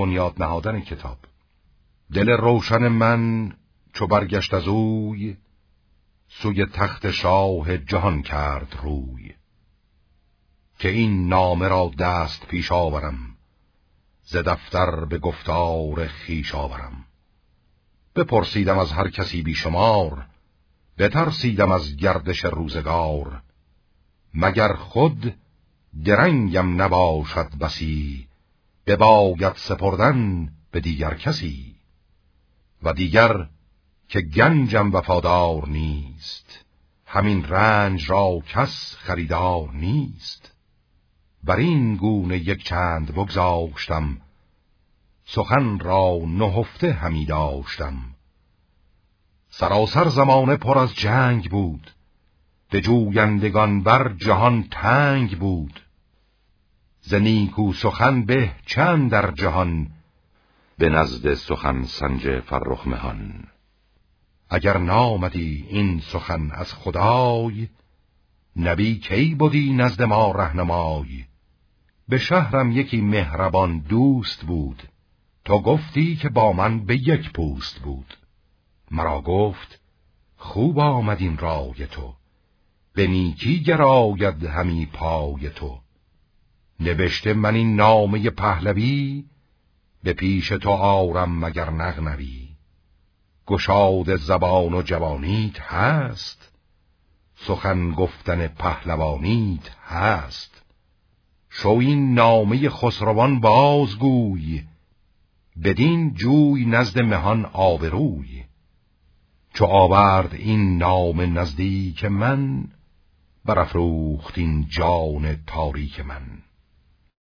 بنیاد نهادن کتاب. دل روشن من چو برگشت از اوی سوی تخت شاه جهان کرد روی. که این نامه را دست پیش آورم ز دفتر به گفتار خیش آورم. بپرسیدم از هر کسی بیشمار بترسیدم از گردش روزگار. مگر خود درنگم نباشد بسی بباید سپردن به دیگر کسی و دیگر که گنجم وفادار نیست همین رنج را کس خریدار نیست. بر این گونه یک چند بگذاشتم سخن را نهفته همی داشتم. سراسر زمانه پر از جنگ بود به جویندگان بر جهان تنگ بود. ز نیکو سخن به چند در جهان به نزد سخن سنج فرخ مهان. اگر نامدی این سخن از خدای نبی کی بودی نزد ما رهنمای؟ به شهرم یکی مهربان دوست بود تو گفتی که با من به یک پوست بود. مرا گفت خوب آمد این رای تو به نیکی گراید همی پای تو. نوشته من این نامه پهلوی به پیش تو آرم مگر نغنوی. گشاد زبان و جوانیت هست سخن گفتن پهلوانیت هست. شو این نامه خسروان بازگوی بدین جوی نزد مهان آبروی. چو آورد این نام نزدیک من برافروخت این جان تاریک من.